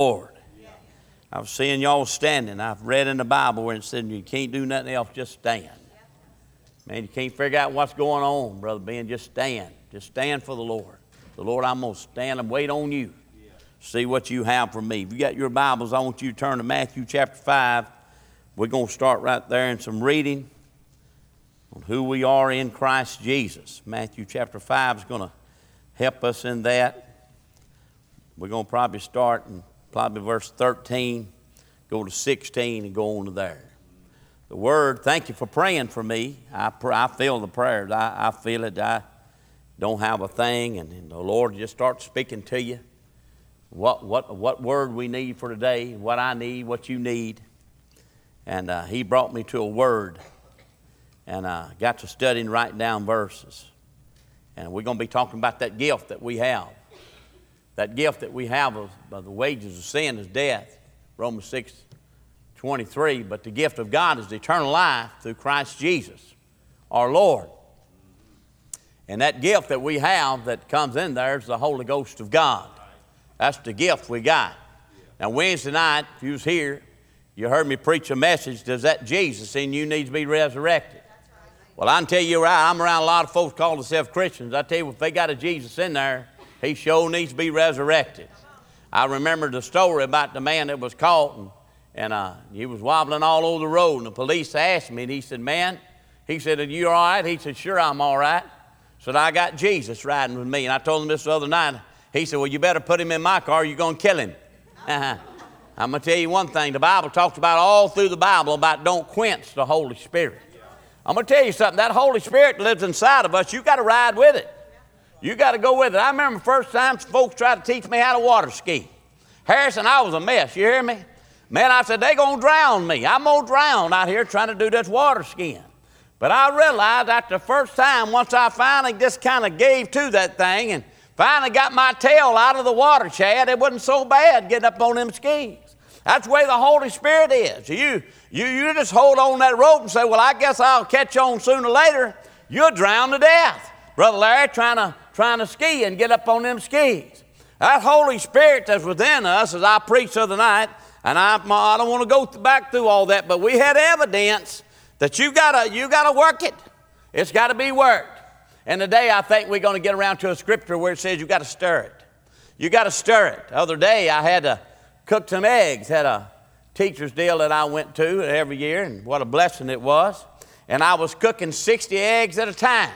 Lord. I was seeing y'all standing. I've read in the Bible where it said you can't do nothing else, just stand. Man, you can't figure out what's going on, Brother Ben. Just stand. Just stand for the Lord. The Lord, I'm going to stand and wait on you. See what you have for me. If you got your Bibles, I want you to turn to Matthew chapter 5. We're going to start right there in some reading on who we are in Christ Jesus. Matthew chapter 5 is going to help us in that. We're going to probably start in probably verse 13, go to 16, and go on to there. The word, thank you for praying for me. I, pr- I feel the prayers. I, I feel it. I don't have a thing, and, and the Lord just starts speaking to you. What, what, what word we need for today, what I need, what you need. And uh, He brought me to a word, and I uh, got to studying, write down verses. And we're going to be talking about that gift that we have that gift that we have of, of the wages of sin is death, Romans 6 23. But the gift of God is eternal life through Christ Jesus, our Lord. And that gift that we have that comes in there is the Holy Ghost of God. That's the gift we got. Now, Wednesday night, if you was here, you heard me preach a message, does that Jesus in you need to be resurrected? Well, I can tell you right, I'm around a lot of folks call themselves Christians. I tell you, if they got a Jesus in there, he sure needs to be resurrected. I remember the story about the man that was caught and, and uh, he was wobbling all over the road. And the police asked me, and he said, Man, he said, Are you all right? He said, Sure, I'm all right. Said, I got Jesus riding with me. And I told him this the other night. He said, Well, you better put him in my car, you're going to kill him. I'm going to tell you one thing. The Bible talks about all through the Bible about don't quench the Holy Spirit. I'm going to tell you something. That Holy Spirit lives inside of us. You've got to ride with it. You got to go with it. I remember the first time folks tried to teach me how to water ski. Harrison, I was a mess. You hear me? Man, I said, they going to drown me. I'm going to drown out here trying to do this water skiing. But I realized after the first time, once I finally just kind of gave to that thing and finally got my tail out of the water, Chad, it wasn't so bad getting up on them skis. That's the way the Holy Spirit is. You, you, you just hold on that rope and say, Well, I guess I'll catch on sooner or later. You'll drown to death. Brother Larry trying to trying to ski and get up on them skis. That Holy Spirit that's within us, as I preached the other night, and I, I don't want to go back through all that, but we had evidence that you gotta you gotta work it. It's got to be worked. And today I think we're going to get around to a scripture where it says you've got to stir it. You've got to stir it. The other day I had to cook some eggs. Had a teacher's deal that I went to every year, and what a blessing it was. And I was cooking 60 eggs at a time.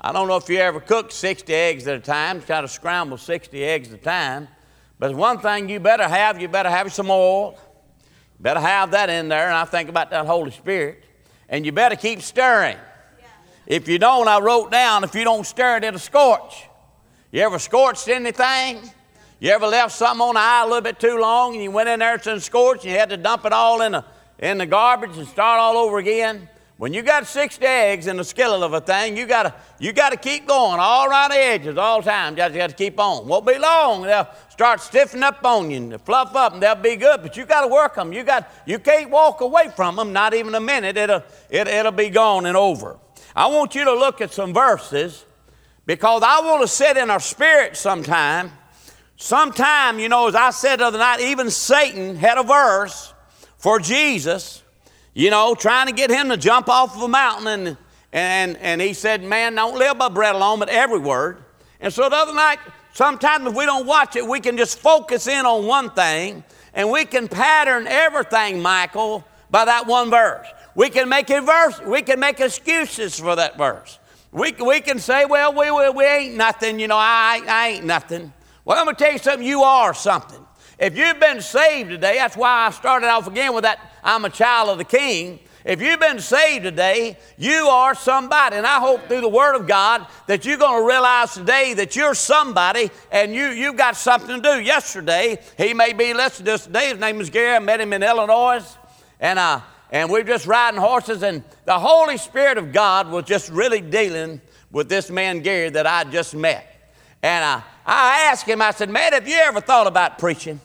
I don't know if you ever cooked 60 eggs at a time, try to scramble 60 eggs at a time. But one thing you better have, you better have some oil. You better have that in there, and I think about that Holy Spirit. And you better keep stirring. If you don't, I wrote down, if you don't stir it, it'll scorch. You ever scorched anything? You ever left something on the eye a little bit too long and you went in there and scorched and you had to dump it all in the, in the garbage and start all over again? When you got 60 eggs in the skillet of a thing, you gotta, you gotta keep going all around the edges all the time. You just got to keep on. Won't be long. They'll start stiffening up on you and fluff up and they'll be good, but you got to work them. You, got, you can't walk away from them, not even a minute. It'll, it, it'll be gone and over. I want you to look at some verses because I want to sit in our spirit sometime. Sometime, you know, as I said the other night, even Satan had a verse for Jesus you know, trying to get him to jump off of a mountain. And, and, and he said, Man, don't live by bread alone, but every word. And so the other night, sometimes if we don't watch it, we can just focus in on one thing and we can pattern everything, Michael, by that one verse. We can make a verse, we can make excuses for that verse. We, we can say, well, we, we, we ain't nothing, you know, I, I ain't nothing. Well, I'm going to tell you something, you are something. If you've been saved today, that's why I started off again with that I'm a child of the King. If you've been saved today, you are somebody. And I hope through the Word of God that you're going to realize today that you're somebody and you, you've got something to do. Yesterday, he may be listening to us today. His name is Gary. I met him in Illinois. And, uh, and we're just riding horses. And the Holy Spirit of God was just really dealing with this man, Gary, that I just met. And uh, I asked him, I said, Man, have you ever thought about preaching?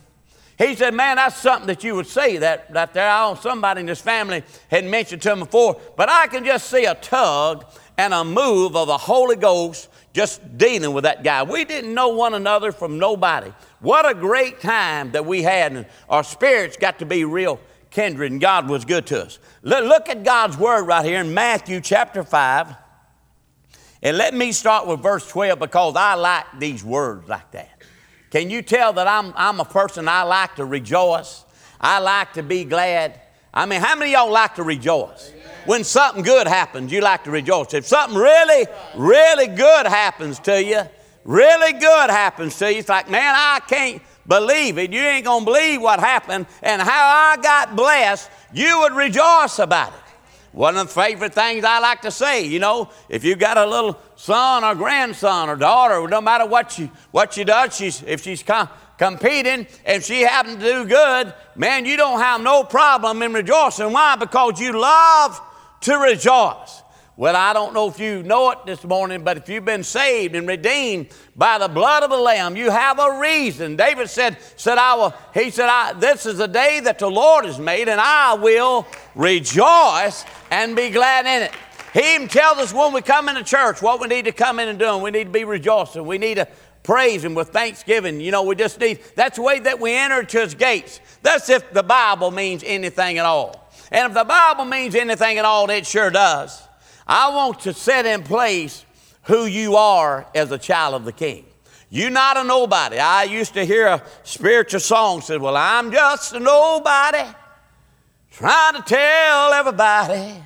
He said, Man, that's something that you would say that, that there. I somebody in this family had mentioned to him before, but I can just see a tug and a move of the Holy Ghost just dealing with that guy. We didn't know one another from nobody. What a great time that we had, and our spirits got to be real kindred, and God was good to us. Look at God's word right here in Matthew chapter 5. And let me start with verse 12 because I like these words like that. Can you tell that I'm, I'm a person I like to rejoice? I like to be glad. I mean, how many of y'all like to rejoice? When something good happens, you like to rejoice. If something really, really good happens to you, really good happens to you, it's like, man, I can't believe it. You ain't going to believe what happened and how I got blessed. You would rejoice about it. One of the favorite things I like to say, you know, if you've got a little son or grandson or daughter, no matter what she what she does, she's if she's com- competing and she happens to do good, man, you don't have no problem in rejoicing. Why? Because you love to rejoice. Well, I don't know if you know it this morning, but if you've been saved and redeemed by the blood of the Lamb, you have a reason. David said, said I will, he said, I, This is the day that the Lord has made, and I will rejoice and be glad in it. He even tells us when we come into church what we need to come in and do. We need to be rejoicing. We need to praise Him with thanksgiving. You know, we just need, that's the way that we enter His gates. That's if the Bible means anything at all. And if the Bible means anything at all, it sure does. I want to set in place who you are as a child of the King. You're not a nobody. I used to hear a spiritual song said, Well, I'm just a nobody trying to tell everybody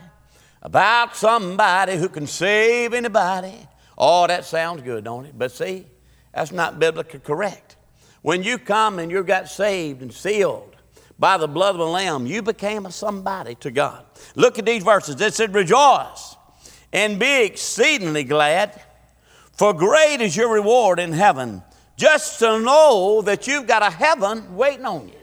about somebody who can save anybody. Oh, that sounds good, don't it? But see, that's not biblically correct. When you come and you got saved and sealed by the blood of the Lamb, you became a somebody to God. Look at these verses. It said, Rejoice and be exceedingly glad, for great is your reward in heaven. Just to know that you've got a heaven waiting on you.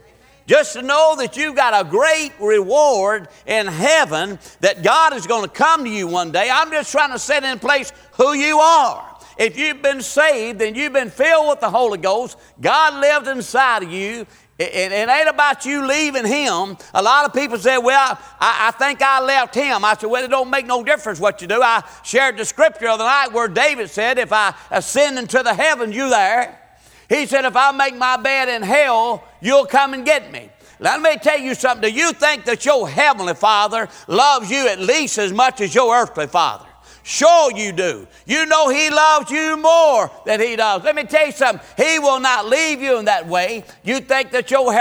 Just to know that you've got a great reward in heaven, that God is going to come to you one day. I'm just trying to set in place who you are. If you've been saved and you've been filled with the Holy Ghost, God lives inside of you, it, it, ain't about you leaving him. A lot of people say, Well, I, I, think I left him. I said, Well, it don't make no difference what you do. I shared the scripture of the night where David said, If I ascend into the heavens, you there. He said, If I make my bed in hell, you'll come and get me. Let me tell you something. Do you think that your heavenly father loves you at least as much as your earthly father? Sure, you do. You know He loves you more than He does. Let me tell you something. He will not leave you in that way. You think that your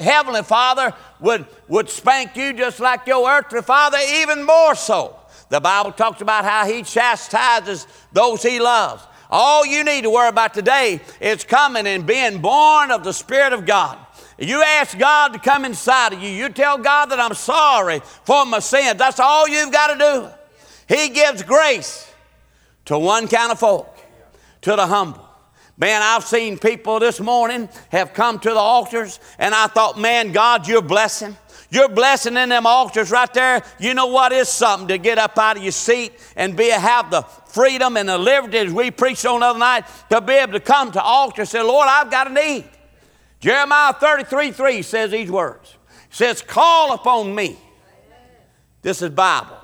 Heavenly Father would, would spank you just like your earthly Father, even more so. The Bible talks about how He chastises those He loves. All you need to worry about today is coming and being born of the Spirit of God. You ask God to come inside of you. You tell God that I'm sorry for my sins. That's all you've got to do. He gives grace to one kind of folk, to the humble. Man, I've seen people this morning have come to the altars, and I thought, man, God, you're blessing. You're blessing in them altars right there. You know what is something to get up out of your seat and be have the freedom and the liberty as we preached on the other night to be able to come to altar and say, Lord, I've got a need. Jeremiah 33 3 says these words. It says, Call upon me. This is Bible.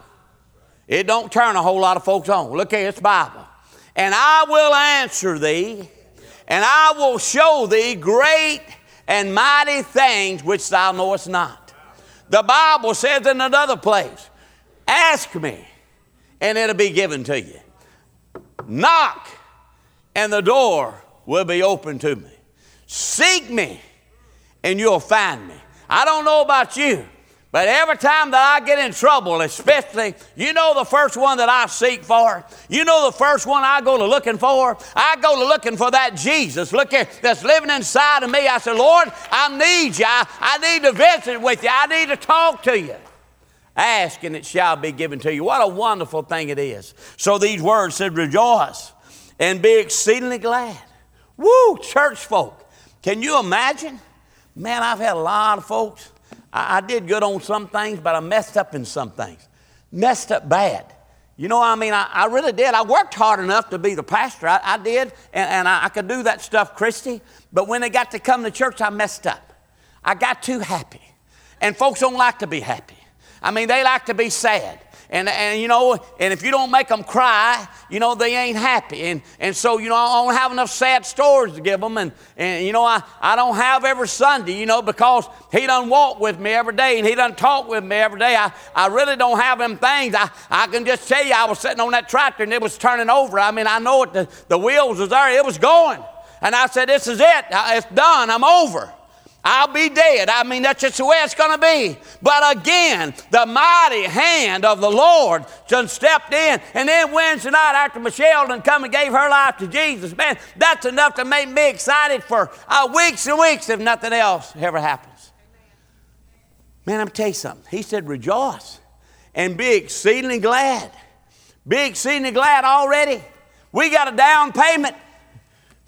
It don't turn a whole lot of folks on. Look here, it's Bible. And I will answer thee, and I will show thee great and mighty things which thou knowest not. The Bible says in another place, ask me, and it'll be given to you. Knock, and the door will be open to me. Seek me, and you'll find me. I don't know about you, but every time that I get in trouble, especially, you know the first one that I seek for? You know the first one I go to looking for? I go to looking for that Jesus, look here, that's living inside of me. I say, Lord, I need you. I, I need to visit with you. I need to talk to you. Ask and it shall be given to you. What a wonderful thing it is. So these words said, rejoice and be exceedingly glad. Woo, church folk. Can you imagine? Man, I've had a lot of folks I, I did good on some things, but I messed up in some things. Messed up bad. You know, I mean, I, I, really did. I worked hard enough to be the pastor. I, I did, and, and I, I, could do that stuff, Christy. But when they got to come to church, I messed up. I got too happy. And folks don't like to be happy. I mean, they like to be sad. And, and you know, and if you don't make them cry, you know, they ain't happy. And, and so, you know, I don't have enough sad stories to give them. And, and you know, I, I don't have every Sunday, you know, because he done walk with me every day and he done talk with me every day. I, I really don't have them things. I, I can just tell you, I was sitting on that tractor and it was turning over. I mean, I know it, the, the wheels was there, it was going. And I said, This is it. It's done. I'm over. I'll be dead. I mean, that's just the way it's going to be. But again, the mighty hand of the Lord just stepped in. And then Wednesday night, after Michelle done come and gave her life to Jesus, man, that's enough to make me excited for uh, weeks and weeks if nothing else ever happens. Man, I'm tell you something. He said, rejoice and be exceedingly glad. Be exceedingly glad already. We got a down payment.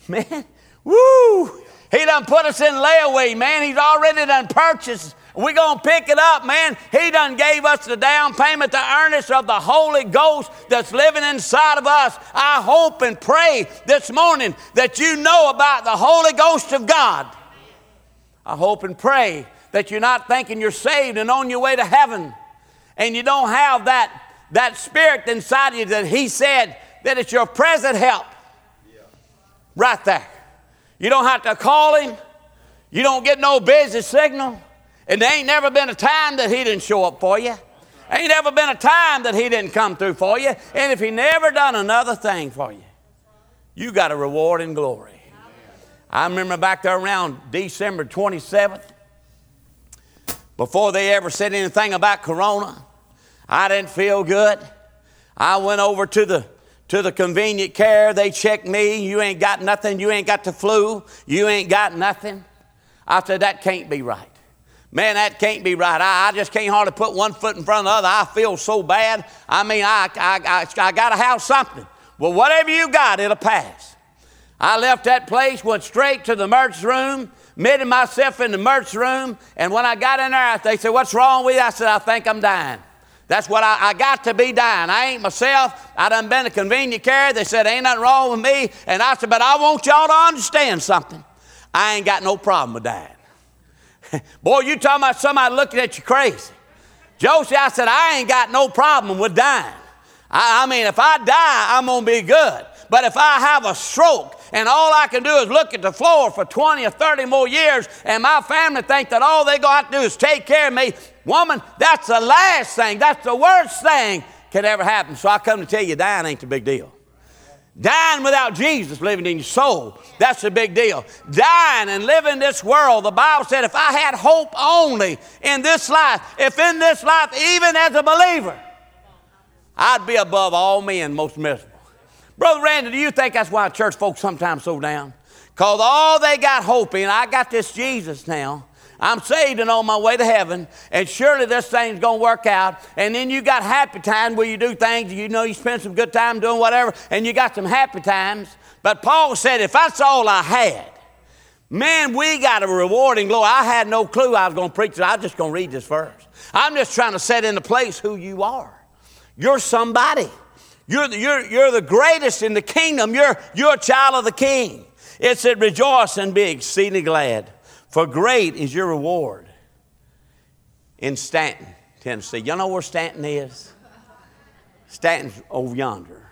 Man, woo! He done put us in layaway, man. He's already done purchased. We're going to pick it up, man. He done gave us the down payment, the earnest of the Holy Ghost that's living inside of us. I hope and pray this morning that you know about the Holy Ghost of God. I hope and pray that you're not thinking you're saved and on your way to heaven and you don't have that, that spirit inside of you that He said that it's your present help. Right there. You don't have to call him. You don't get no busy signal. And there ain't never been a time that he didn't show up for you. Ain't never been a time that he didn't come through for you. And if he never done another thing for you, you got a reward in glory. I remember back there around December 27th, before they ever said anything about Corona, I didn't feel good. I went over to the to the convenient care. They check me. You ain't got nothing. You ain't got the flu. You ain't got nothing. I said, that can't be right. Man, that can't be right. I, I, just can't hardly put one foot in front of the other. I feel so bad. I mean, I, I, I, I got to have something. Well, whatever you got, it'll pass. I left that place, went straight to the emergency room, admitted myself in the emergency room, and when I got in there, they said, What's wrong with you? I said, I think I'm dying. That's what I, I, got to be dying. I ain't myself. I done been a convenient care. They said, ain't nothing wrong with me. And I said, but I want y'all to understand something. I ain't got no problem with dying. Boy, you talking about somebody looking at you crazy. Josie, I said, I ain't got no problem with dying. I, I mean, if I die, I'm going to be good. But if I have a stroke and all I can do is look at the floor for 20 or 30 more years and my family think that all they got to do is take care of me, woman, that's the last thing, that's the worst thing could ever happen. So I come to tell you, dying ain't the big deal. Dying without Jesus living in your soul, that's a big deal. Dying and living this world, the Bible said, if I had hope only in this life, if in this life, even as a believer, I'd be above all men most miserable. Brother Randy, do you think that's why church folks sometimes so down? Because all they got hope in, I got this Jesus now. I'm saved and on my way to heaven, and surely this thing's gonna work out. And then you got happy times where you do things, you know, you spend some good time doing whatever, and you got some happy times. But Paul said, if that's all I had, man, we got a rewarding glory. I had no clue I was gonna preach it. I was just gonna read this verse. I'm just trying to set into place who you are. You're somebody. You're the, you're, you're the greatest in the kingdom. You're, you're a child of the king. It said, Rejoice and be exceedingly glad, for great is your reward in Stanton, Tennessee. Y'all know where Stanton is? Stanton's over yonder.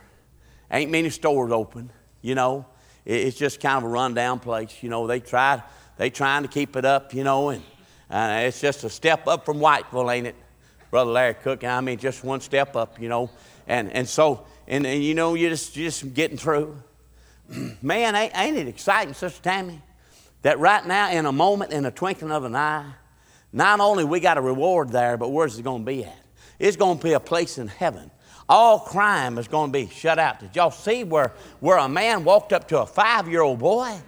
Ain't many stores open, you know. It's just kind of a rundown place. You know, they try, they trying to keep it up, you know, and uh, it's just a step up from Whiteville, ain't it? Brother Larry Cook, I mean, just one step up, you know. And, and so, and, and you know, you're just, just getting through. Man, ain't, ain't it exciting, Sister Tammy, that right now, in a moment, in a twinkling of an eye, not only we got a reward there, but where's it going to be at? It's going to be a place in heaven. All crime is going to be shut out. Did y'all see where, where a man walked up to a five year old boy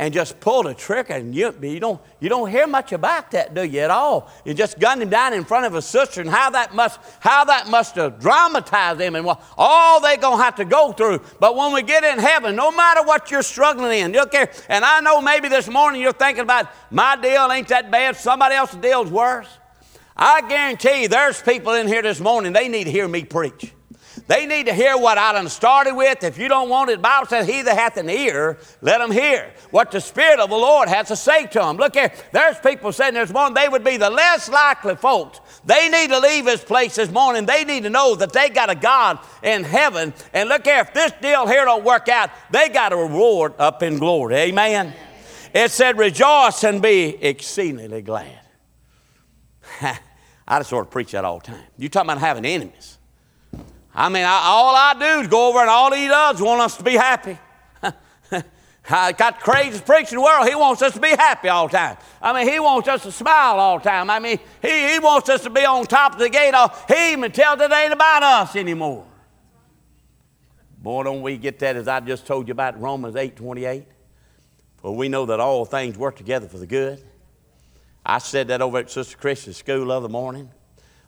and just pulled a trigger, and you, you, don't, you don't hear much about that, do you, at all? You just gunned him down in front of his sister, and how that must, how that must have dramatized them and all they're going to have to go through. But when we get in heaven, no matter what you're struggling in, you care. And I know maybe this morning you're thinking about, my deal ain't that bad, somebody else's deal's worse. I guarantee you there's people in here this morning, they need to hear me preach. They need to hear what I done started with. If you don't want it, the Bible says, He that hath an ear, let him hear what the Spirit of the Lord has to say to them. Look here, there's people saying there's one, they would be the less likely folks. They need to leave this place this morning. They need to know that they got a God in heaven. And look here, if this deal here don't work out, they got a reward up in glory. Amen. It said, Rejoice and be exceedingly glad. I just sort of preach that all the time. You talking about having enemies. I mean, I, all I do is go over and all he does want us to be happy. I got the craziest preacher in the world. He wants us to be happy all the time. I mean, he wants us to smile all the time. I mean, he, he wants us to be on top of the gate. All, He even tells it ain't about us anymore. Boy, don't we get that as I just told you about Romans 8 28? For we know that all things work together for the good. I said that over at Sister Christian's school the other morning.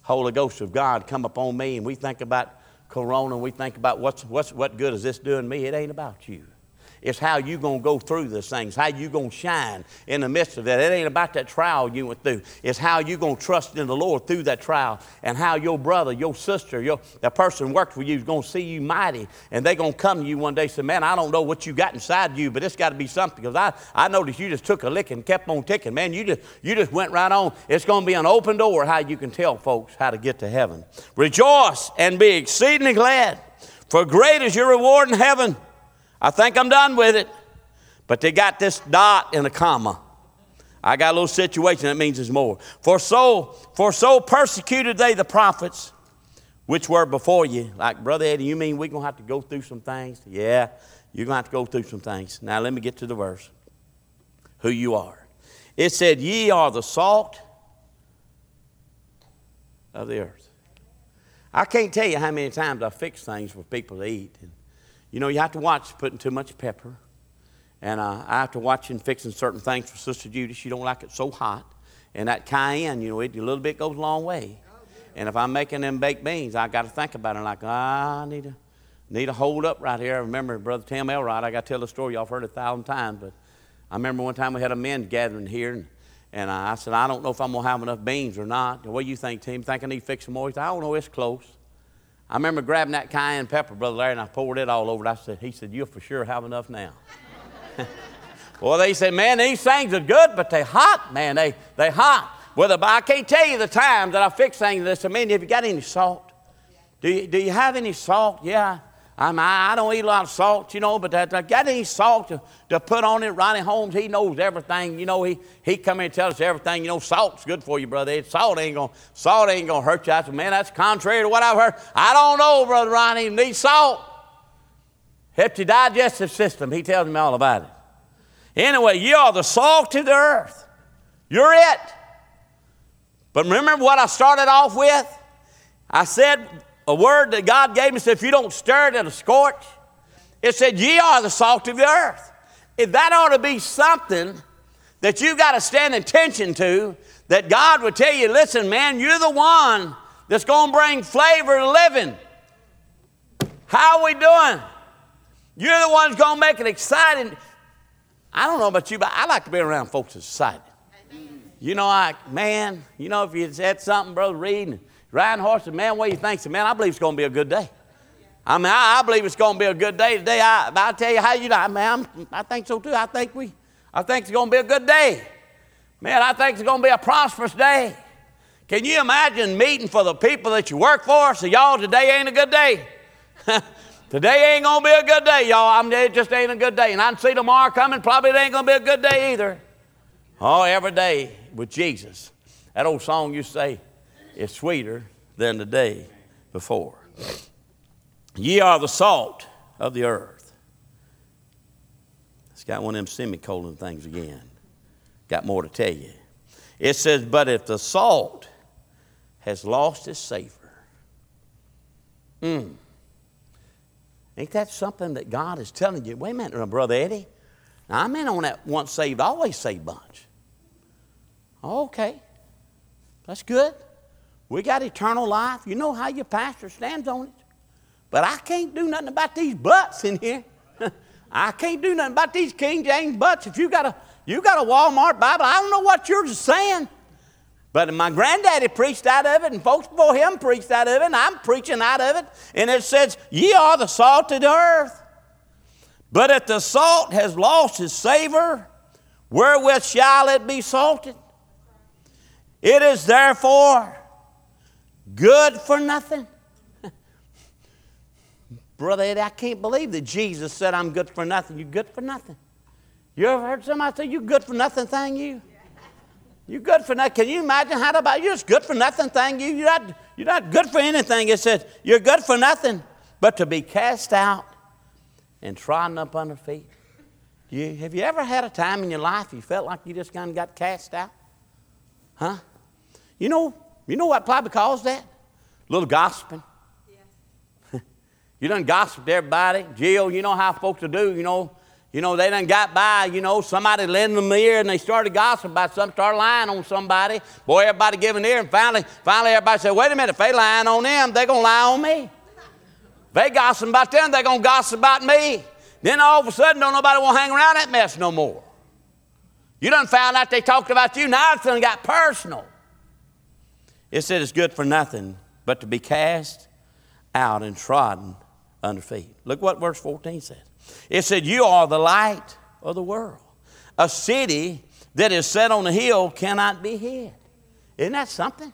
Holy Ghost of God come upon me, and we think about Corona, we think about what's, what's, what good is this doing me? It ain't about you. It's how you going to go through these things, how you going to shine in the midst of that. It ain't about that trial you went through. It's how you going to trust in the Lord through that trial and how your brother, your sister, your, that person worked for you is going to see you mighty and they're going to come to you one day and say, man, I don't know what you got inside you, but it's got to be something because I, I noticed you just took a lick and kept on ticking. Man, you just, you just went right on. It's going to be an open door how you can tell folks how to get to heaven. Rejoice and be exceedingly glad, for great is your reward in heaven. I think I'm done with it. But they got this dot and a comma. I got a little situation that means there's more. For so, for so persecuted they the prophets which were before you. Like, Brother Eddie, you mean we're going to have to go through some things? Yeah, you're going to have to go through some things. Now, let me get to the verse. Who you are. It said, Ye are the salt of the earth. I can't tell you how many times I fix things for people to eat. And you know, you have to watch putting too much pepper. And uh, I have to watch and fixing certain things for Sister Judy. She don't like it so hot. And that cayenne, you know, it, a little bit goes a long way. And if I'm making them baked beans, I got to think about it. Like, ah, I need to, need to hold up right here. I remember Brother Tim Elrod. I got to tell the story. Y'all heard it a thousand times. But I remember one time we had a men gathering here. And, and uh, I said, I don't know if I'm going to have enough beans or not. What do you think, Tim? Think I need to fix some more? He said, I don't know. It's close. I remember grabbing that cayenne pepper, Brother Larry, and I poured it all over it. I said, he said, you'll for sure have enough now. well, they said, man, these things are good, but they hot, man. They, they hot. Well, I can't tell you the time that I fix things. They said, man, have you got any salt? Do you, do you have any salt? Yeah. I, I don't eat a lot of salt, you know, but that, I got any salt to, to put on it. Ronnie Holmes, he knows everything. You know, he, he come in and tell us everything. You know, salt's good for you, brother. Salt ain't gonna, salt ain't gonna hurt you. I said, man, that's contrary to what I've heard. I don't know, brother Ronnie. You need salt. Helps your digestive system. He tells me all about it. Anyway, you are the salt of the earth. You're it. But remember what I started off with? I said a word that God gave me said, if you don't stir it, it'll scorch. It said, ye are the salt of the earth. If that ought to be something that you've got to stand attention to, that God would tell you, listen, man, you're the one that's going to bring flavor to living. How are we doing? You're the one going to make it exciting. I don't know about you, but I like to be around folks that's excited. You know, I, man, you know, if you said something, brother, reading, riding horses, man, what you think? Man, I believe it's going to be a good day. I mean, I, I believe it's going to be a good day today. I, I tell you how you know, man, I'm, I think so too. I think we, I think it's going to be a good day. Man, I think it's going to be a prosperous day. Can you imagine meeting for the people that you work for? So, y'all, today ain't a good day. today ain't going to be a good day, y'all. I'm, it just ain't a good day. And I can see tomorrow coming, probably it ain't going to be a good day either. Oh, every day with Jesus. That old song you say, is sweeter than the day before. Ye are the salt of the earth. It's got one of them semicolon things again. Got more to tell you. It says, But if the salt has lost its savor, hmm, ain't that something that God is telling you? Wait a minute, Brother Eddie. Now, I'm in on that once saved, always saved bunch. Okay, that's good. We got eternal life. You know how your pastor stands on it. But I can't do nothing about these butts in here. I can't do nothing about these King James butts. If you got a you got a Walmart Bible, I don't know what yours is saying. But my granddaddy preached out of it, and folks before him preached out of it, and I'm preaching out of it. And it says, Ye are the salt of the earth. But if the salt has lost its savor, wherewith shall it be salted? It is therefore good for nothing. Brother Eddie, I can't believe that Jesus said, I'm good for nothing. You're good for nothing. You ever heard somebody say, You're good for nothing thing, you? You're good for nothing. Can you imagine how about you just good for nothing thing? You, you're, not, you're not good for anything. It says you're good for nothing but to be cast out and trodden up under feet. You, have you ever had a time in your life you felt like you just kind of got cast out? Huh? You know, you know what probably caused that? A little gossiping. You done gossiped everybody. Jill, you know how folks will do, you know, you know, they done got by, you know, somebody lent them the ear and they started gossiping about something, started lying on somebody. Boy, everybody giving ear, and finally, finally everybody said, wait a minute, if they lying on them, they gonna lie on me. They gossip about them, they gonna gossip about me. Then all of a sudden, don't nobody want to hang around that mess no more. You done found out they talked about you, now it's done got personal. It said it's good for nothing but to be cast out and trodden under feet. Look what verse 14 says. It said, You are the light of the world. A city that is set on a hill cannot be hid. Isn't that something?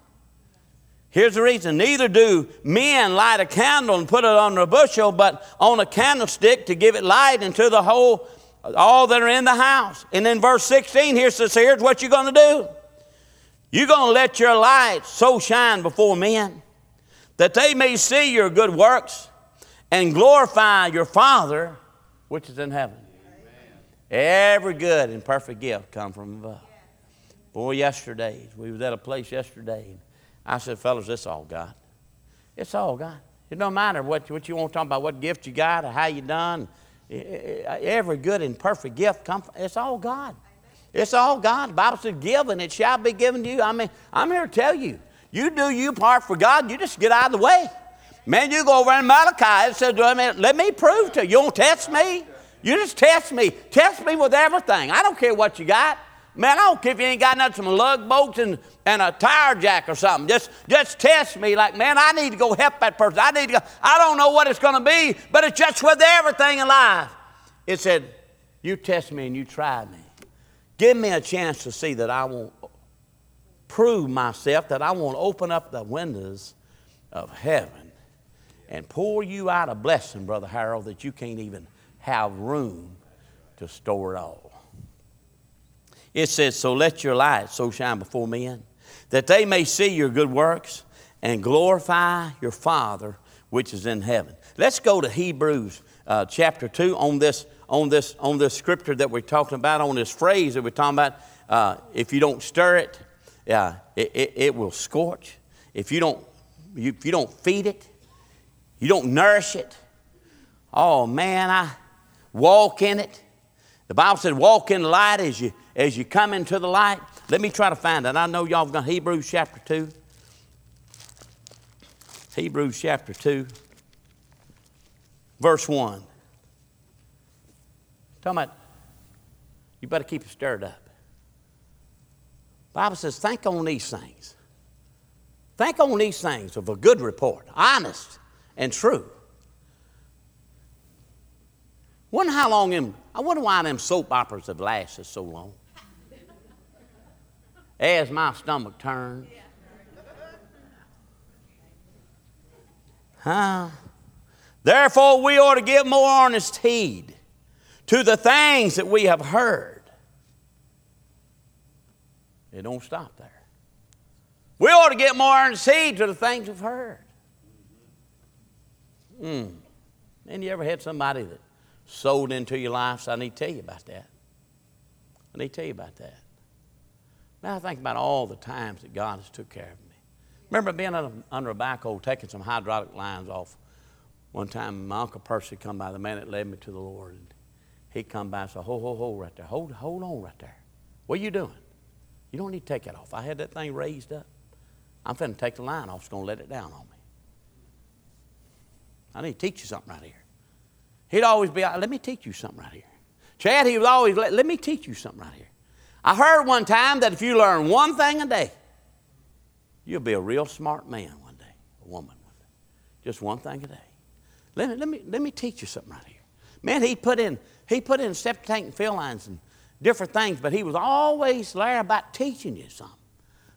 Here's the reason neither do men light a candle and put it under a bushel, but on a candlestick to give it light into the whole, all that are in the house. And then verse 16 here says, Here's what you're going to do you're going to let your light so shine before men that they may see your good works and glorify your Father which is in heaven. Amen. Every good and perfect gift come from above. Boy, yesterday, we was at a place yesterday, and I said, fellas, it's all God. It's all God. It don't matter what, what you want to talk about, what gift you got or how you done. Every good and perfect gift come from, it's all God. It's all God. The Bible says, give and it shall be given to you. I mean, I'm here to tell you, you do you part for God, you just get out of the way. Man, you go over in Malachi, it says, let me prove to you. You don't test me. You just test me. Test me with everything. I don't care what you got. Man, I don't care if you ain't got nothing, some lug bolts and, and a tire jack or something. Just, just test me like, man, I need to go help that person. I need to go. I don't know what it's going to be, but it's just with everything in life. It said, you test me and you try me. Give me a chance to see that I won't prove myself, that I won't open up the windows of heaven and pour you out a blessing, Brother Harold, that you can't even have room to store it all. It says, So let your light so shine before men that they may see your good works and glorify your Father which is in heaven. Let's go to Hebrews uh, chapter 2 on this, on, this, on this scripture that we're talking about, on this phrase that we're talking about. Uh, if you don't stir it, uh, it, it, it will scorch. If you don't, if you don't feed it, you don't nourish it. Oh man, I walk in it. The Bible said, walk in the light as you as you come into the light. Let me try to find it. I know y'all have got Hebrews chapter 2. Hebrews chapter 2, verse 1. Talking about you better keep it stirred up. Bible says, think on these things. Think on these things of a good report, honest, and true. Wonder how long them, I wonder why them soap operas have lasted so long. As my stomach turns. Huh? Therefore, we ought to give more earnest heed to the things that we have heard. It don't stop there. We ought to get more earnest heed to the things we've heard. Mm. And you ever had somebody that sold into your life? So I need to tell you about that. I need to tell you about that. Now I think about all the times that God has took care of me. Remember being under a backhoe taking some hydraulic lines off. One time my Uncle Percy come by, the man that led me to the Lord, and he come by and said, Ho, ho, ho, right there. Hold, hold on right there. What are you doing? You don't need to take that off. I had that thing raised up. I'm finna take the line off. It's going to let it down on me. I need to teach you something right here. He'd always be, let me teach you something right here. Chad, he was always, let, let me teach you something right here. I heard one time that if you learn one thing a day, you'll be a real smart man one day, a woman one day. Just one thing a day. Let me, let me, let me teach you something right here. Man, he put in, he put in septic tank and fill lines and different things, but he was always there about teaching you something.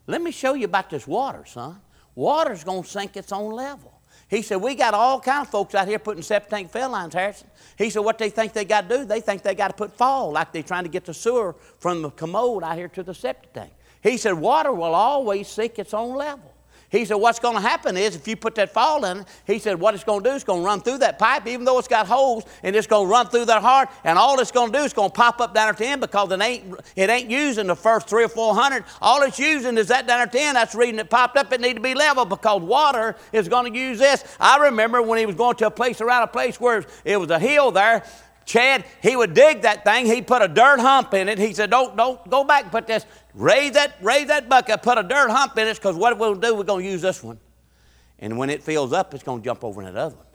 Let me show you about this water, son. Water's going to sink its own level. He said, We got all kind of folks out here putting septic tank fill lines, Harrison. He said, What they think they got to do? They think they got to put fall, like they're trying to get the sewer from the commode out here to the septic tank. He said, Water will always sink its own level. He said, What's going to happen is if you put that fall in he said, What it's going to do is going to run through that pipe, even though it's got holes, and it's going to run through that heart, and all it's going to do is going to pop up down at the end because it ain't, it ain't using the first three or four hundred. All it's using is that down at the end. That's reason it popped up. It need to be level because water is going to use this. I remember when he was going to a place around a place where it was a hill there, Chad, he would dig that thing. He'd put a dirt hump in it. He said, Don't, don't go back put this. Raise that, raise that bucket, put a dirt hump in it, because what we'll do, we're going to use this one. And when it fills up, it's going to jump over in that other one.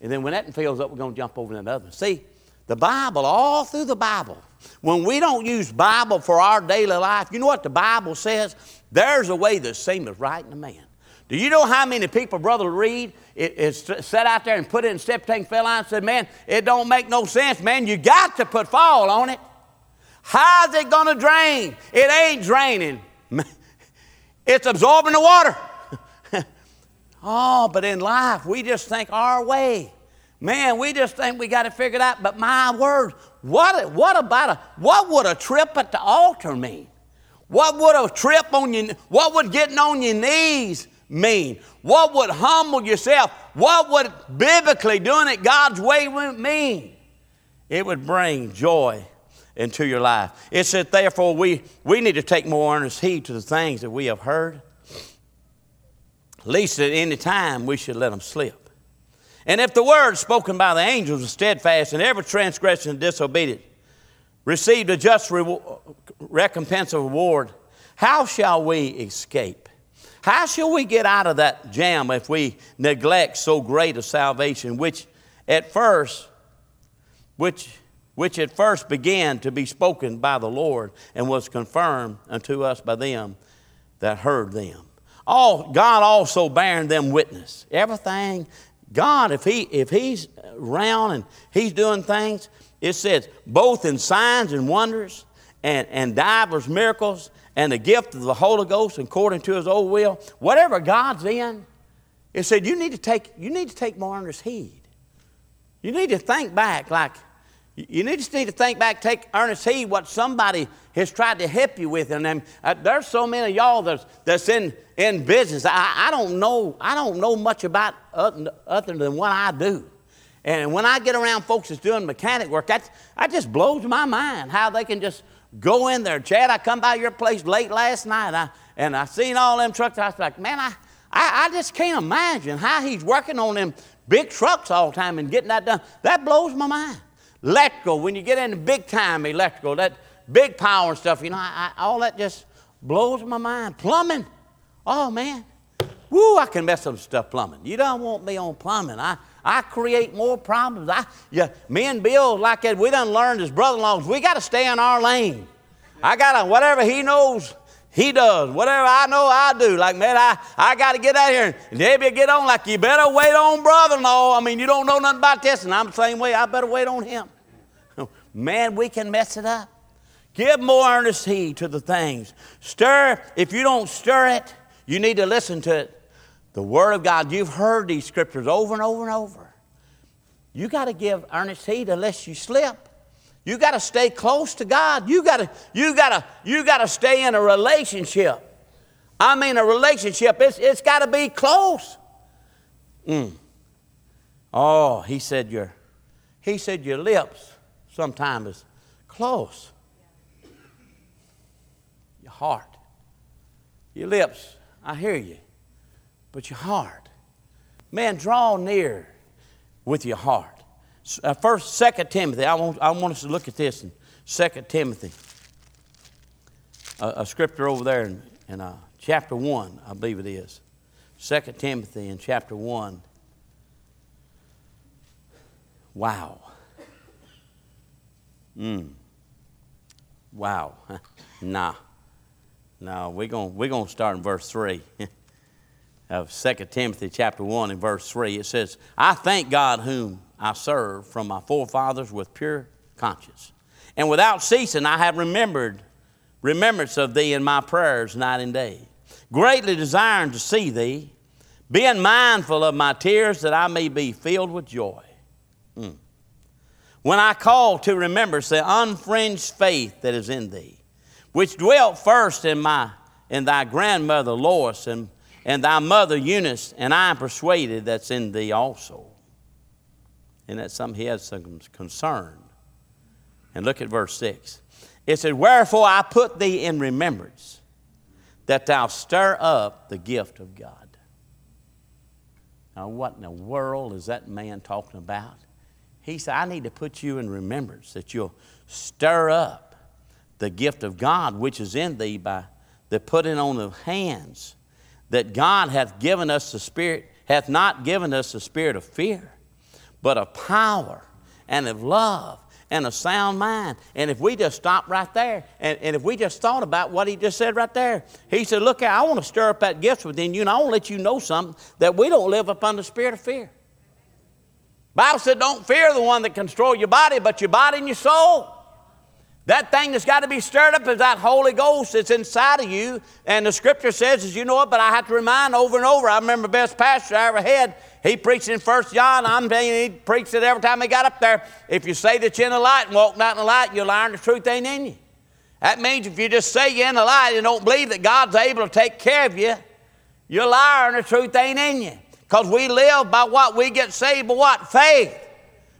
And then when that fills up, we're going to jump over in that other one. See, the Bible, all through the Bible, when we don't use Bible for our daily life, you know what the Bible says? There's a way that seemeth right a man. Do you know how many people, Brother Reed, it, it's set out there and put it in step tank fell out and said, man, it don't make no sense, man. You got to put fall on it. How's it going to drain? It ain't draining. It's absorbing the water. oh, but in life, we just think our way. Man, we just think we got it figured out. But my word, what, what about a, what would a trip at the altar mean? What would a trip on your, what would getting on your knees mean? What would humble yourself? What would biblically doing it God's way mean? It would bring joy into your life. It said, therefore, we, we need to take more earnest heed to the things that we have heard. Least at any time we should let them slip. And if the word spoken by the angels was steadfast and every transgression and disobedience received a just re- recompense of reward, how shall we escape? How shall we get out of that jam if we neglect so great a salvation, which at first, which which at first began to be spoken by the Lord and was confirmed unto us by them that heard them. All, God also bearing them witness. Everything, God, if, he, if He's around and He's doing things, it says, both in signs and wonders and, and divers miracles and the gift of the Holy Ghost according to His own will, whatever God's in, it said you need to take, you need to take more earnest heed. You need to think back like, you to need to think back, take earnest heed what somebody has tried to help you with. And uh, there's so many of y'all that's, that's in, in business. I, I, don't know, I don't know much about other, than what I do. And when I get around folks that's doing mechanic work, that, that just blows my mind how they can just go in there. Chad, I come by your place late last night I, and I seen all them trucks. I was like, man, I, I, I just can't imagine how he's working on them big trucks all the time and getting that done. That blows my mind. Electrical, when you get into big time electrical, that big power and stuff, you know, I, I, all that just blows my mind. Plumbing, oh man, woo, I can mess up stuff plumbing. You don't want me on plumbing. I, I create more problems. I, yeah, me and Bill, like that, we done learned as brother-in-laws, we got to stay in our lane. I got to, whatever he knows, he does. Whatever I know, I do. Like, man, I, I got to get out here. And Debbie get on like, you better wait on brother-in-law. I mean, you don't know nothing about this, and I'm the same way. I better wait on him. Man, we can mess it up. Give more earnest heed to the things. Stir, if you don't stir it, you need to listen to it. The Word of God, you've heard these scriptures over and over and over. You got to give earnest heed unless you slip. You got to stay close to God. You got to, you got to, you got to stay in a relationship. I mean, a relationship, it's, it's got to be close. Mm. Oh, he said your, he said your lips sometimes is close. Your heart, your lips, I hear you, but your heart. Man, draw near with your heart. Uh, first, Second Timothy. I want, I want us to look at this in Second Timothy. A, a, scripture over there in, in uh, chapter 1, I believe it is. Second Timothy in chapter 1. Wow. Mm. Wow. nah. No, we're going we're to start in verse 3 of 2 Timothy chapter 1 and verse 3. It says, I thank God whom I serve from my forefathers with pure conscience. And without ceasing I have remembered remembrance of thee in my prayers night and day, greatly desiring to see thee, being mindful of my tears that I may be filled with joy. Mm. When I call to remembrance the unfringed faith that is in thee, which dwelt first in my in thy grandmother Lois and, and thy mother Eunice, and I am persuaded that's in thee also. And that some he has some concern. And look at verse 6. It said, Wherefore I put thee in remembrance that thou stir up the gift of God. Now, what in the world is that man talking about? He said, I need to put you in remembrance that you'll stir up the gift of God which is in thee by the putting on of hands. That God hath given us the Spirit, hath not given us the spirit of fear, but of power and of love and a sound mind. And if we just stop right there, and, and if we just thought about what he just said right there, he said, Look, I want to stir up that gift within you, and I want to let you know something that we don't live upon the spirit of fear. Bible said, Don't fear the one that can your body, but your body and your soul. That thing that's got to be stirred up is that Holy Ghost that's inside of you. And the scripture says, as you know it, but I have to remind over and over. I remember best pastor I ever had. He preached in First John. I'm telling you, he preached it every time he got up there. If you say that you're in the light and walk not in the light, you'll learn the truth ain't in you. That means if you just say you're in the light and don't believe that God's able to take care of you, you're and the truth ain't in you. Because we live by what we get saved by what? Faith.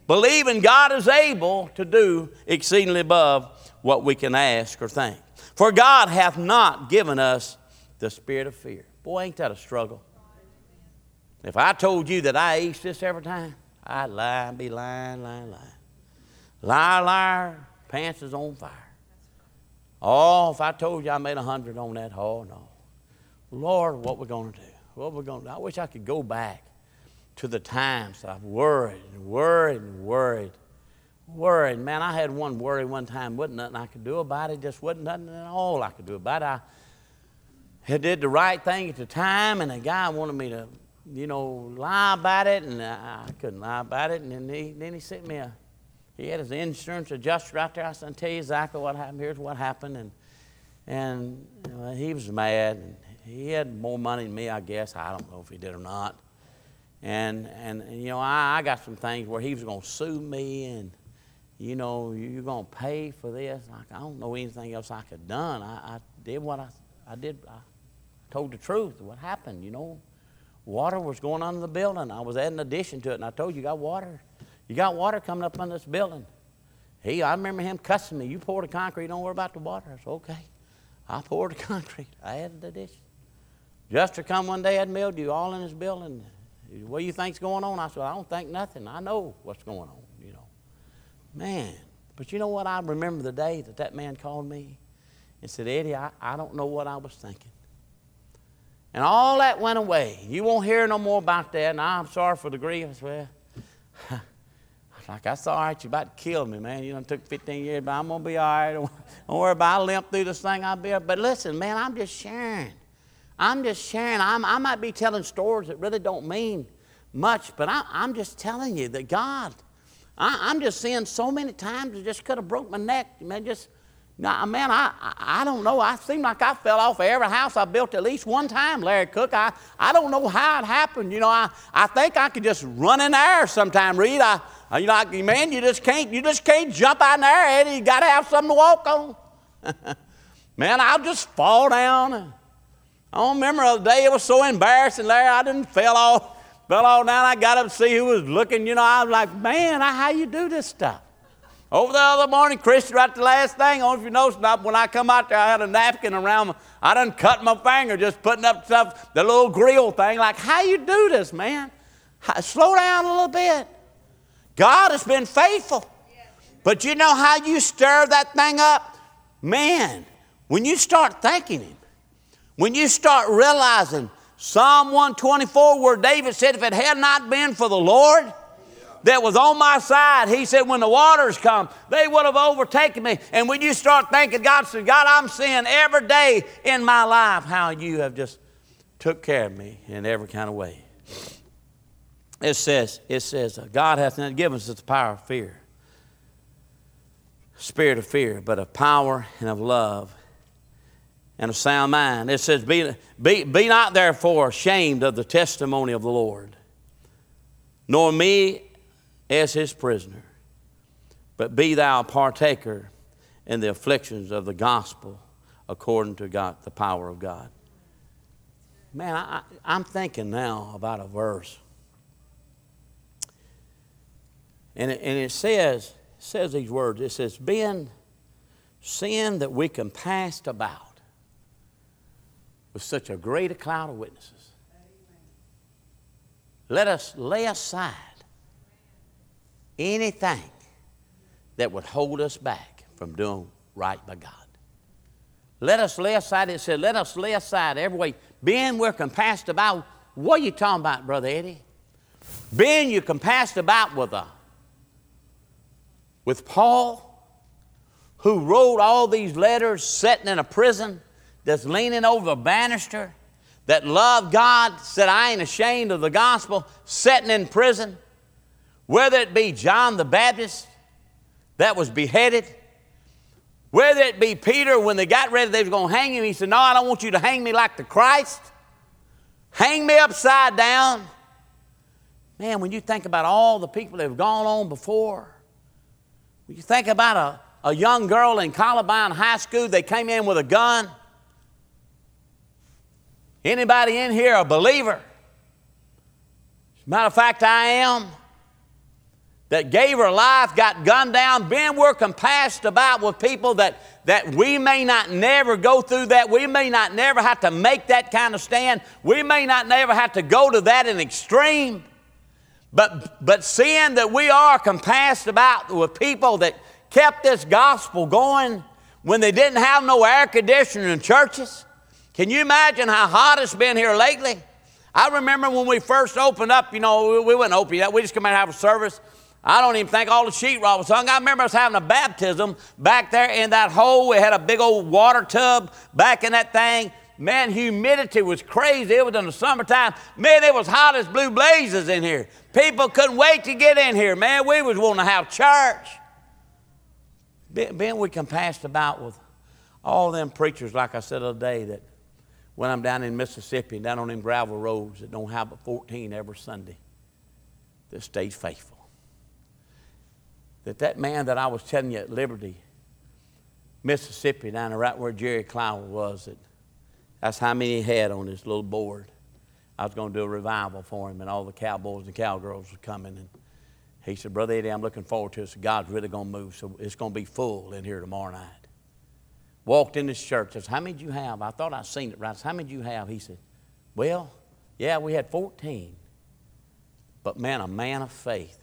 Believing God is able to do exceedingly above what we can ask or think. For God hath not given us the spirit of fear. Boy, ain't that a struggle. If I told you that I ate this every time, I'd lie and be lying, lying, lying. Liar, liar, pants is on fire. Oh, if I told you I made a hundred on that, oh no. Lord, what we're gonna do? What we're gonna do? I wish I could go back to the times that I've worried and worried and worried worried. Man, I had one worry one time. Wasn't nothing I could do about it. Just wasn't nothing at all I could do about it. I had did the right thing at the time, and the guy wanted me to, you know, lie about it, and I, couldn't lie about it. And then he, then he sent me a, he had his insurance adjuster out there. I said, I'll tell you exactly what happened. Here's what happened. And, and well, he was mad. And he had more money than me, I guess. I don't know if he did or not. And, and, and you know, I, I got some things where he was going to sue me and – you know, you're going to pay for this. Like, I don't know anything else I could have done. I, I did what I, I did. I told the truth, what happened, you know. Water was going under the building. I was adding addition to it, and I told you, you got water. You got water coming up on this building. He, I remember him cussing me. You pour the concrete, don't worry about the water. I said, okay. I poured the concrete. I added the addition. Just to come one day, had mildew all in his building. What do you think's going on? I said, I don't think nothing. I know what's going on. Man, but you know what? I remember the day that that man called me and said, Eddie, I, I don't know what I was thinking. And all that went away. You won't hear no more about that. And I'm sorry for the grief. I well, like, that's all right. You're about to kill me, man. You know, took 15 years, but I'm going to be all right. Don't, worry about it. I'll limp through this thing. I'll be But listen, man, I'm just sharing. I'm just sharing. I'm, I might be telling stories that really don't mean much, but I, I'm just telling you that God I, am just seeing so many times it just could have broke my neck. Man, just, nah, man, I, I don't know. I seem like I fell off of every house I built at least one time, Larry Cook. I, I don't know how it happened. You know, I, I think I could just run in there sometime, Reed. I, you know, I, man, you just can't, you just can't jump out in there, Eddie. You got to have something to walk on. man, I'll just fall down. I don't remember the day it was so embarrassing, Larry. I didn't fell off fell all down. I got up to see who was looking. You know, I was like, man, how you do this stuff? Over the other morning, Christian, right the last thing. I don't know if you noticed, when I come out there, I had a napkin around. I done cut my finger just putting up stuff, the little grill thing. Like, how you do this, man? Slow down a little bit. God has been faithful. But you know how you stir that thing up? Man, when you start thanking Him, when you start realizing Psalm 124, where David said, If it had not been for the Lord, that was on my side, he said, when the waters come, they would have overtaken me. And when you start thinking, God said, God, I'm seeing every day in my life how you have just took care of me in every kind of way. It says, it says, uh, God hath not given us the power of fear, spirit of fear, but of power and of love and a sound mind. It says, be, be, be not therefore ashamed of the testimony of the Lord, nor me as his prisoner, but be thou a partaker in the afflictions of the gospel according to God, the power of God. Man, I, I'm thinking now about a verse. And it, and it says, says these words. It says, being sin that we compassed about with such a great cloud of witnesses. Let us lay aside anything that would hold us back from doing right by God. Let us lay aside, it said, let us lay aside every way. Being we're compassed about, what are you talking about, Brother Eddie? Being you're compassed about with a with Paul, who wrote all these letters sitting in a prison, that's leaning over a banister, that loved God, said, I ain't ashamed of the gospel, sitting in prison, whether it be John the Baptist that was beheaded, whether it be Peter when they got ready, they was going to hang him, he said, No, I don't want you to hang me like the Christ. Hang me upside down. Man, when you think about all the people that have gone on before, when you think about a, a young girl in Columbine High School, they came in with a gun. Anybody in here a believer? Matter of fact, I am. That gave her life, got gunned down, been we're compassed about with people that, that we may not never go through that. We may not never have to make that kind of stand. We may not never have to go to that in extreme. But, but seeing that we are compassed about with people that kept this gospel going when they didn't have no air conditioning in churches, can you imagine how hot it's been here lately? I remember when we first opened up, you know, we wouldn't open that. We just come out and have a service. I don't even think all the sheetrock was hung. I remember us having a baptism back there in that hole. We had a big old water tub back in that thing. Man, humidity was crazy. It was in the summertime. Man, it was hot as blue blazes in here. People couldn't wait to get in here. Man, we was wanting to have church. Ben, we compassed about with all them preachers, like I said the other day, that when I'm down in Mississippi and down on them gravel roads that don't have but 14 every Sunday that stays faithful. That that man that I was telling you at Liberty, Mississippi, down there right where Jerry Clower was, that that's how many he had on his little board. I was going to do a revival for him, and all the cowboys and cowgirls were coming. And he said, Brother Eddie, I'm looking forward to it. God's really going to move, so it's going to be full in here tomorrow night walked in this church. I said, How many do you have? I thought I'd seen it right. I said, How many do you have? He said, Well, yeah, we had 14. But man, a man of faith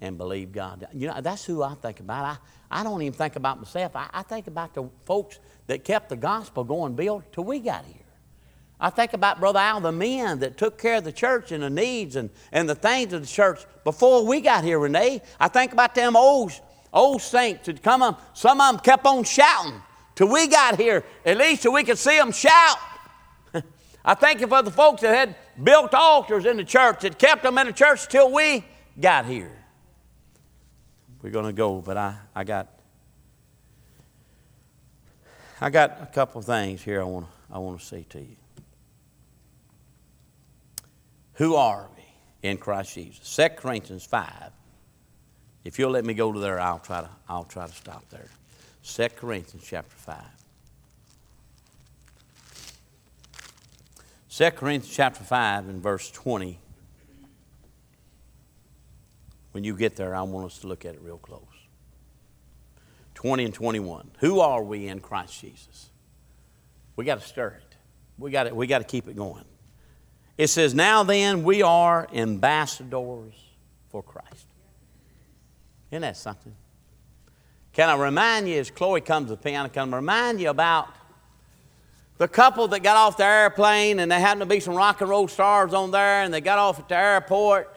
and believe God. You know, that's who I think about. I, I don't even think about myself. I, I think about the folks that kept the gospel going, Bill, till we got here. I think about Brother Al, the men that took care of the church and the needs and, and the things of the church before we got here, Renee. I think about them old old saints had come on, some of them kept on shouting till we got here, at least till we could see them shout. I thank you for the folks that had built altars in the church, that kept them in the church till we got here. We're going to go, but I, I got I got a couple of things here I want I want to say to you. Who are we in Christ Jesus? 2 Corinthians 5 if you'll let me go to there, I'll try to, I'll try to stop there. 2 Corinthians chapter 5. 2 Corinthians chapter 5 and verse 20. When you get there, I want us to look at it real close. 20 and 21. Who are we in Christ Jesus? We got to stir it. We got we got to keep it going. It says, Now then, we are ambassadors for Christ. Isn't that something? Can I remind you, as Chloe comes to the piano, can I remind you about the couple that got off the airplane and there happened to be some rock and roll stars on there and they got off at the airport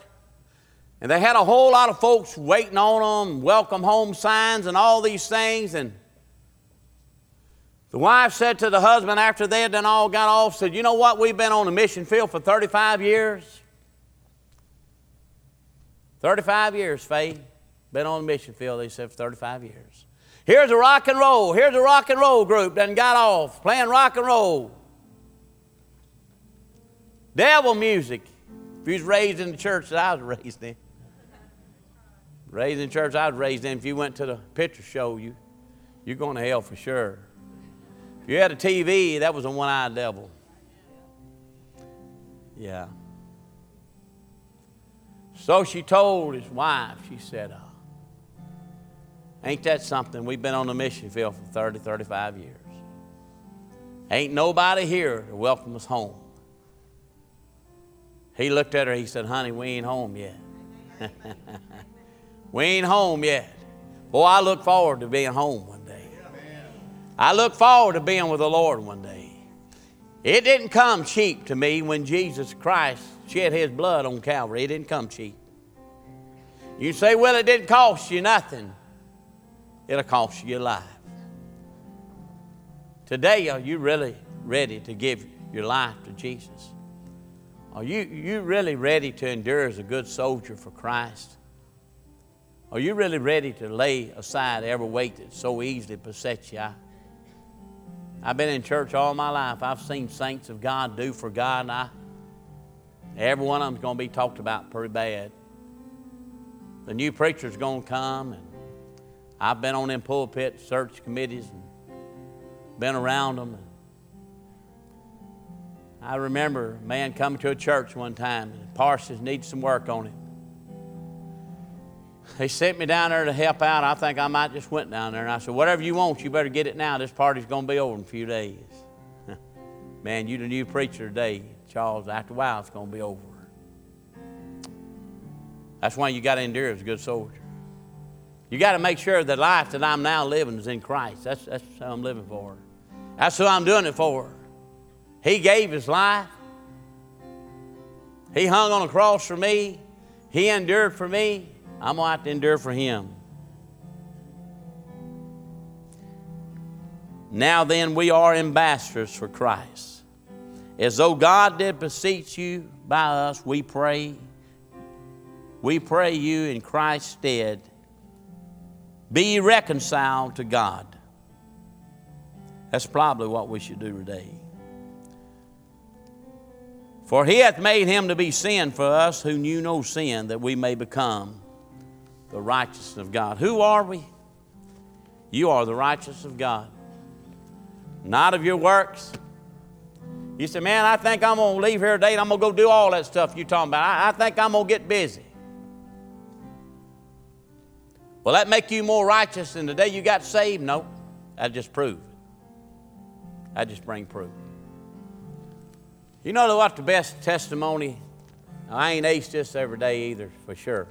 And they had a whole lot of folks waiting on them, welcome home signs, and all these things. And the wife said to the husband after they had done all got off, said, You know what? We've been on the mission field for 35 years. 35 years, Faye. Been on the mission field, they said, for 35 years. Here's a rock and roll. Here's a rock and roll group that got off playing rock and roll. Devil music. If you was raised in the church that I was raised in. Raised in the church I was raised in. If you went to the picture show, you, you're going to hell for sure. If you had a TV, that was a one eyed devil. Yeah. So she told his wife, she said, uh, Ain't that something? We've been on the mission field for 30, 35 years. Ain't nobody here to welcome us home. He looked at her, he said, Honey, we ain't home yet. we ain't home yet. Boy, I look forward to being home one day. I look forward to being with the Lord one day. It didn't come cheap to me when Jesus Christ shed his blood on Calvary. It didn't come cheap. You say, well, it didn't cost you nothing. It'll cost you your life. Today, are you really ready to give your life to Jesus? Are you, you really ready to endure as a good soldier for Christ? Are you really ready to lay aside every weight that so easily besets you? I, I've been in church all my life. I've seen saints of God do for God, and I, every one of them's going to be talked about pretty bad. The new preacher's going to come, and I've been on them pulpit search committees and been around them. I remember a man coming to a church one time, and Parsons needed some work on him. He sent me down there to help out. I think I might just went down there, and I said, "Whatever you want, you better get it now. This party's going to be over in a few days." Man, you the new preacher today, Charles. After a while, it's going to be over. That's why you got to endure as a good soldier. You got to make sure the life that I'm now living is in Christ. That's, that's how I'm living for. That's who I'm doing it for. He gave His life. He hung on a cross for me. He endured for me. I'm going to have to endure for Him. Now then, we are ambassadors for Christ. As though God did beseech you by us, we pray. We pray you in Christ's stead, be reconciled to God. That's probably what we should do today. For he hath made him to be sin for us who knew no sin, that we may become the righteousness of God. Who are we? You are the righteousness of God, not of your works. You say, man, I think I'm going to leave here today and I'm going to go do all that stuff you're talking about. I, I think I'm going to get busy. Will that make you more righteous than the day you got saved? No. That just prove. I just bring proof. You know what the best testimony? I ain't aced this every day either, for sure.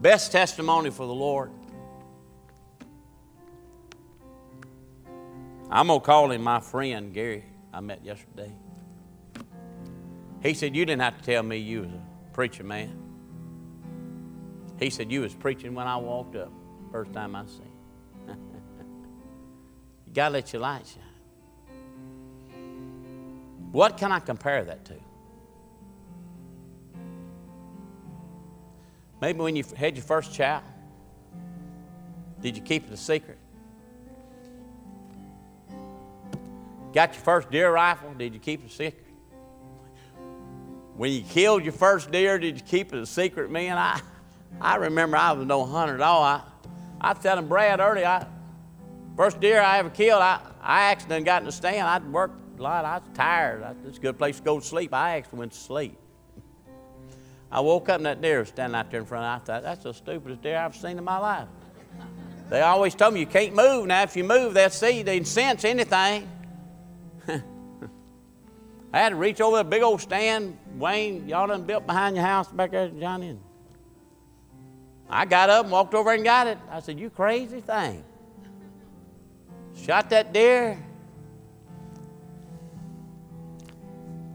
Best testimony for the Lord. I'm going to call him my friend, Gary, I met yesterday. He said, You didn't have to tell me you was a preacher man. He said, You was preaching when I walked up, first time I seen. you got to let your light shine. What can I compare that to? Maybe when you had your first child, did you keep it a secret? Got your first deer rifle, did you keep it a secret? When you killed your first deer, did you keep it a secret, man? I, I remember I was no hunter at all. I, I was telling Brad earlier, I, first deer I ever killed, I, I actually got in the stand. I'd worked a lot. I was tired. It's a good place to go to sleep. I actually went to sleep. I woke up and that deer was standing out there in front. of I thought, that's the stupidest deer I've seen in my life. They always told me you can't move. Now, if you move, they'll see. They can sense anything. I had to reach over a big old stand. Wayne, y'all done built behind your house back there, Johnny. I got up and walked over and got it. I said, You crazy thing. Shot that deer.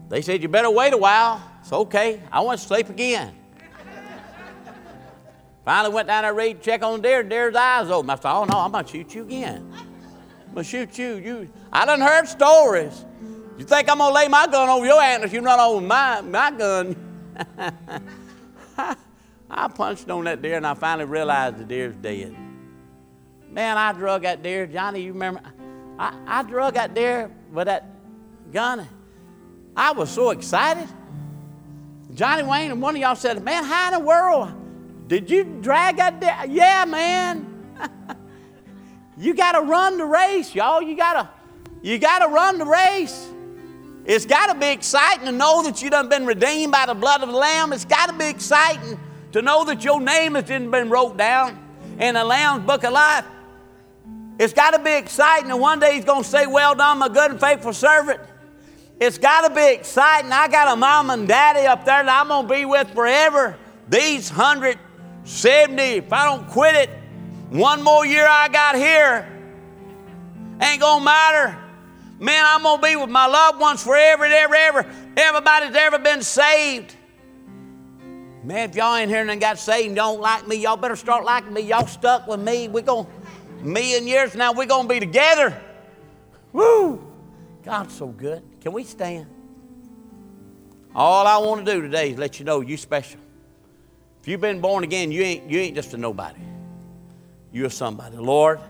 They said, You better wait a while. It's okay. I want to sleep again. Finally went down there, read, check on the deer, deer's eyes open. I said, oh no, I'm gonna shoot you again. I'm gonna shoot you. You I done heard stories. You think I'm gonna lay my gun over your antlers, you run over my, my gun. I punched on that deer and I finally realized the deer's dead. Man, I drug that deer. Johnny, you remember? I, I drug that deer with that gun. I was so excited. Johnny Wayne and one of y'all said, Man, how in the world did you drag that deer? Yeah, man. you got to run the race, y'all. You got to you got to run the race. It's got to be exciting to know that you done been redeemed by the blood of the Lamb. It's got to be exciting to know that your name has been wrote down in the Lamb's book of life. It's got to be exciting, and one day he's going to say, Well done, my good and faithful servant. It's got to be exciting. I got a mom and daddy up there that I'm going to be with forever. These 170, if I don't quit it, one more year I got here, ain't going to matter. Man, I'm going to be with my loved ones forever and ever, ever. Everybody's ever been saved. Man, if y'all ain't here and got saved and don't like me, y'all better start liking me. Y'all stuck with me. We're going million years now, we're going to be together. Woo! God's so good. Can we stand? All I want to do today is let you know you special. If you've been born again, you ain't, you ain't just a nobody. You're somebody. Lord,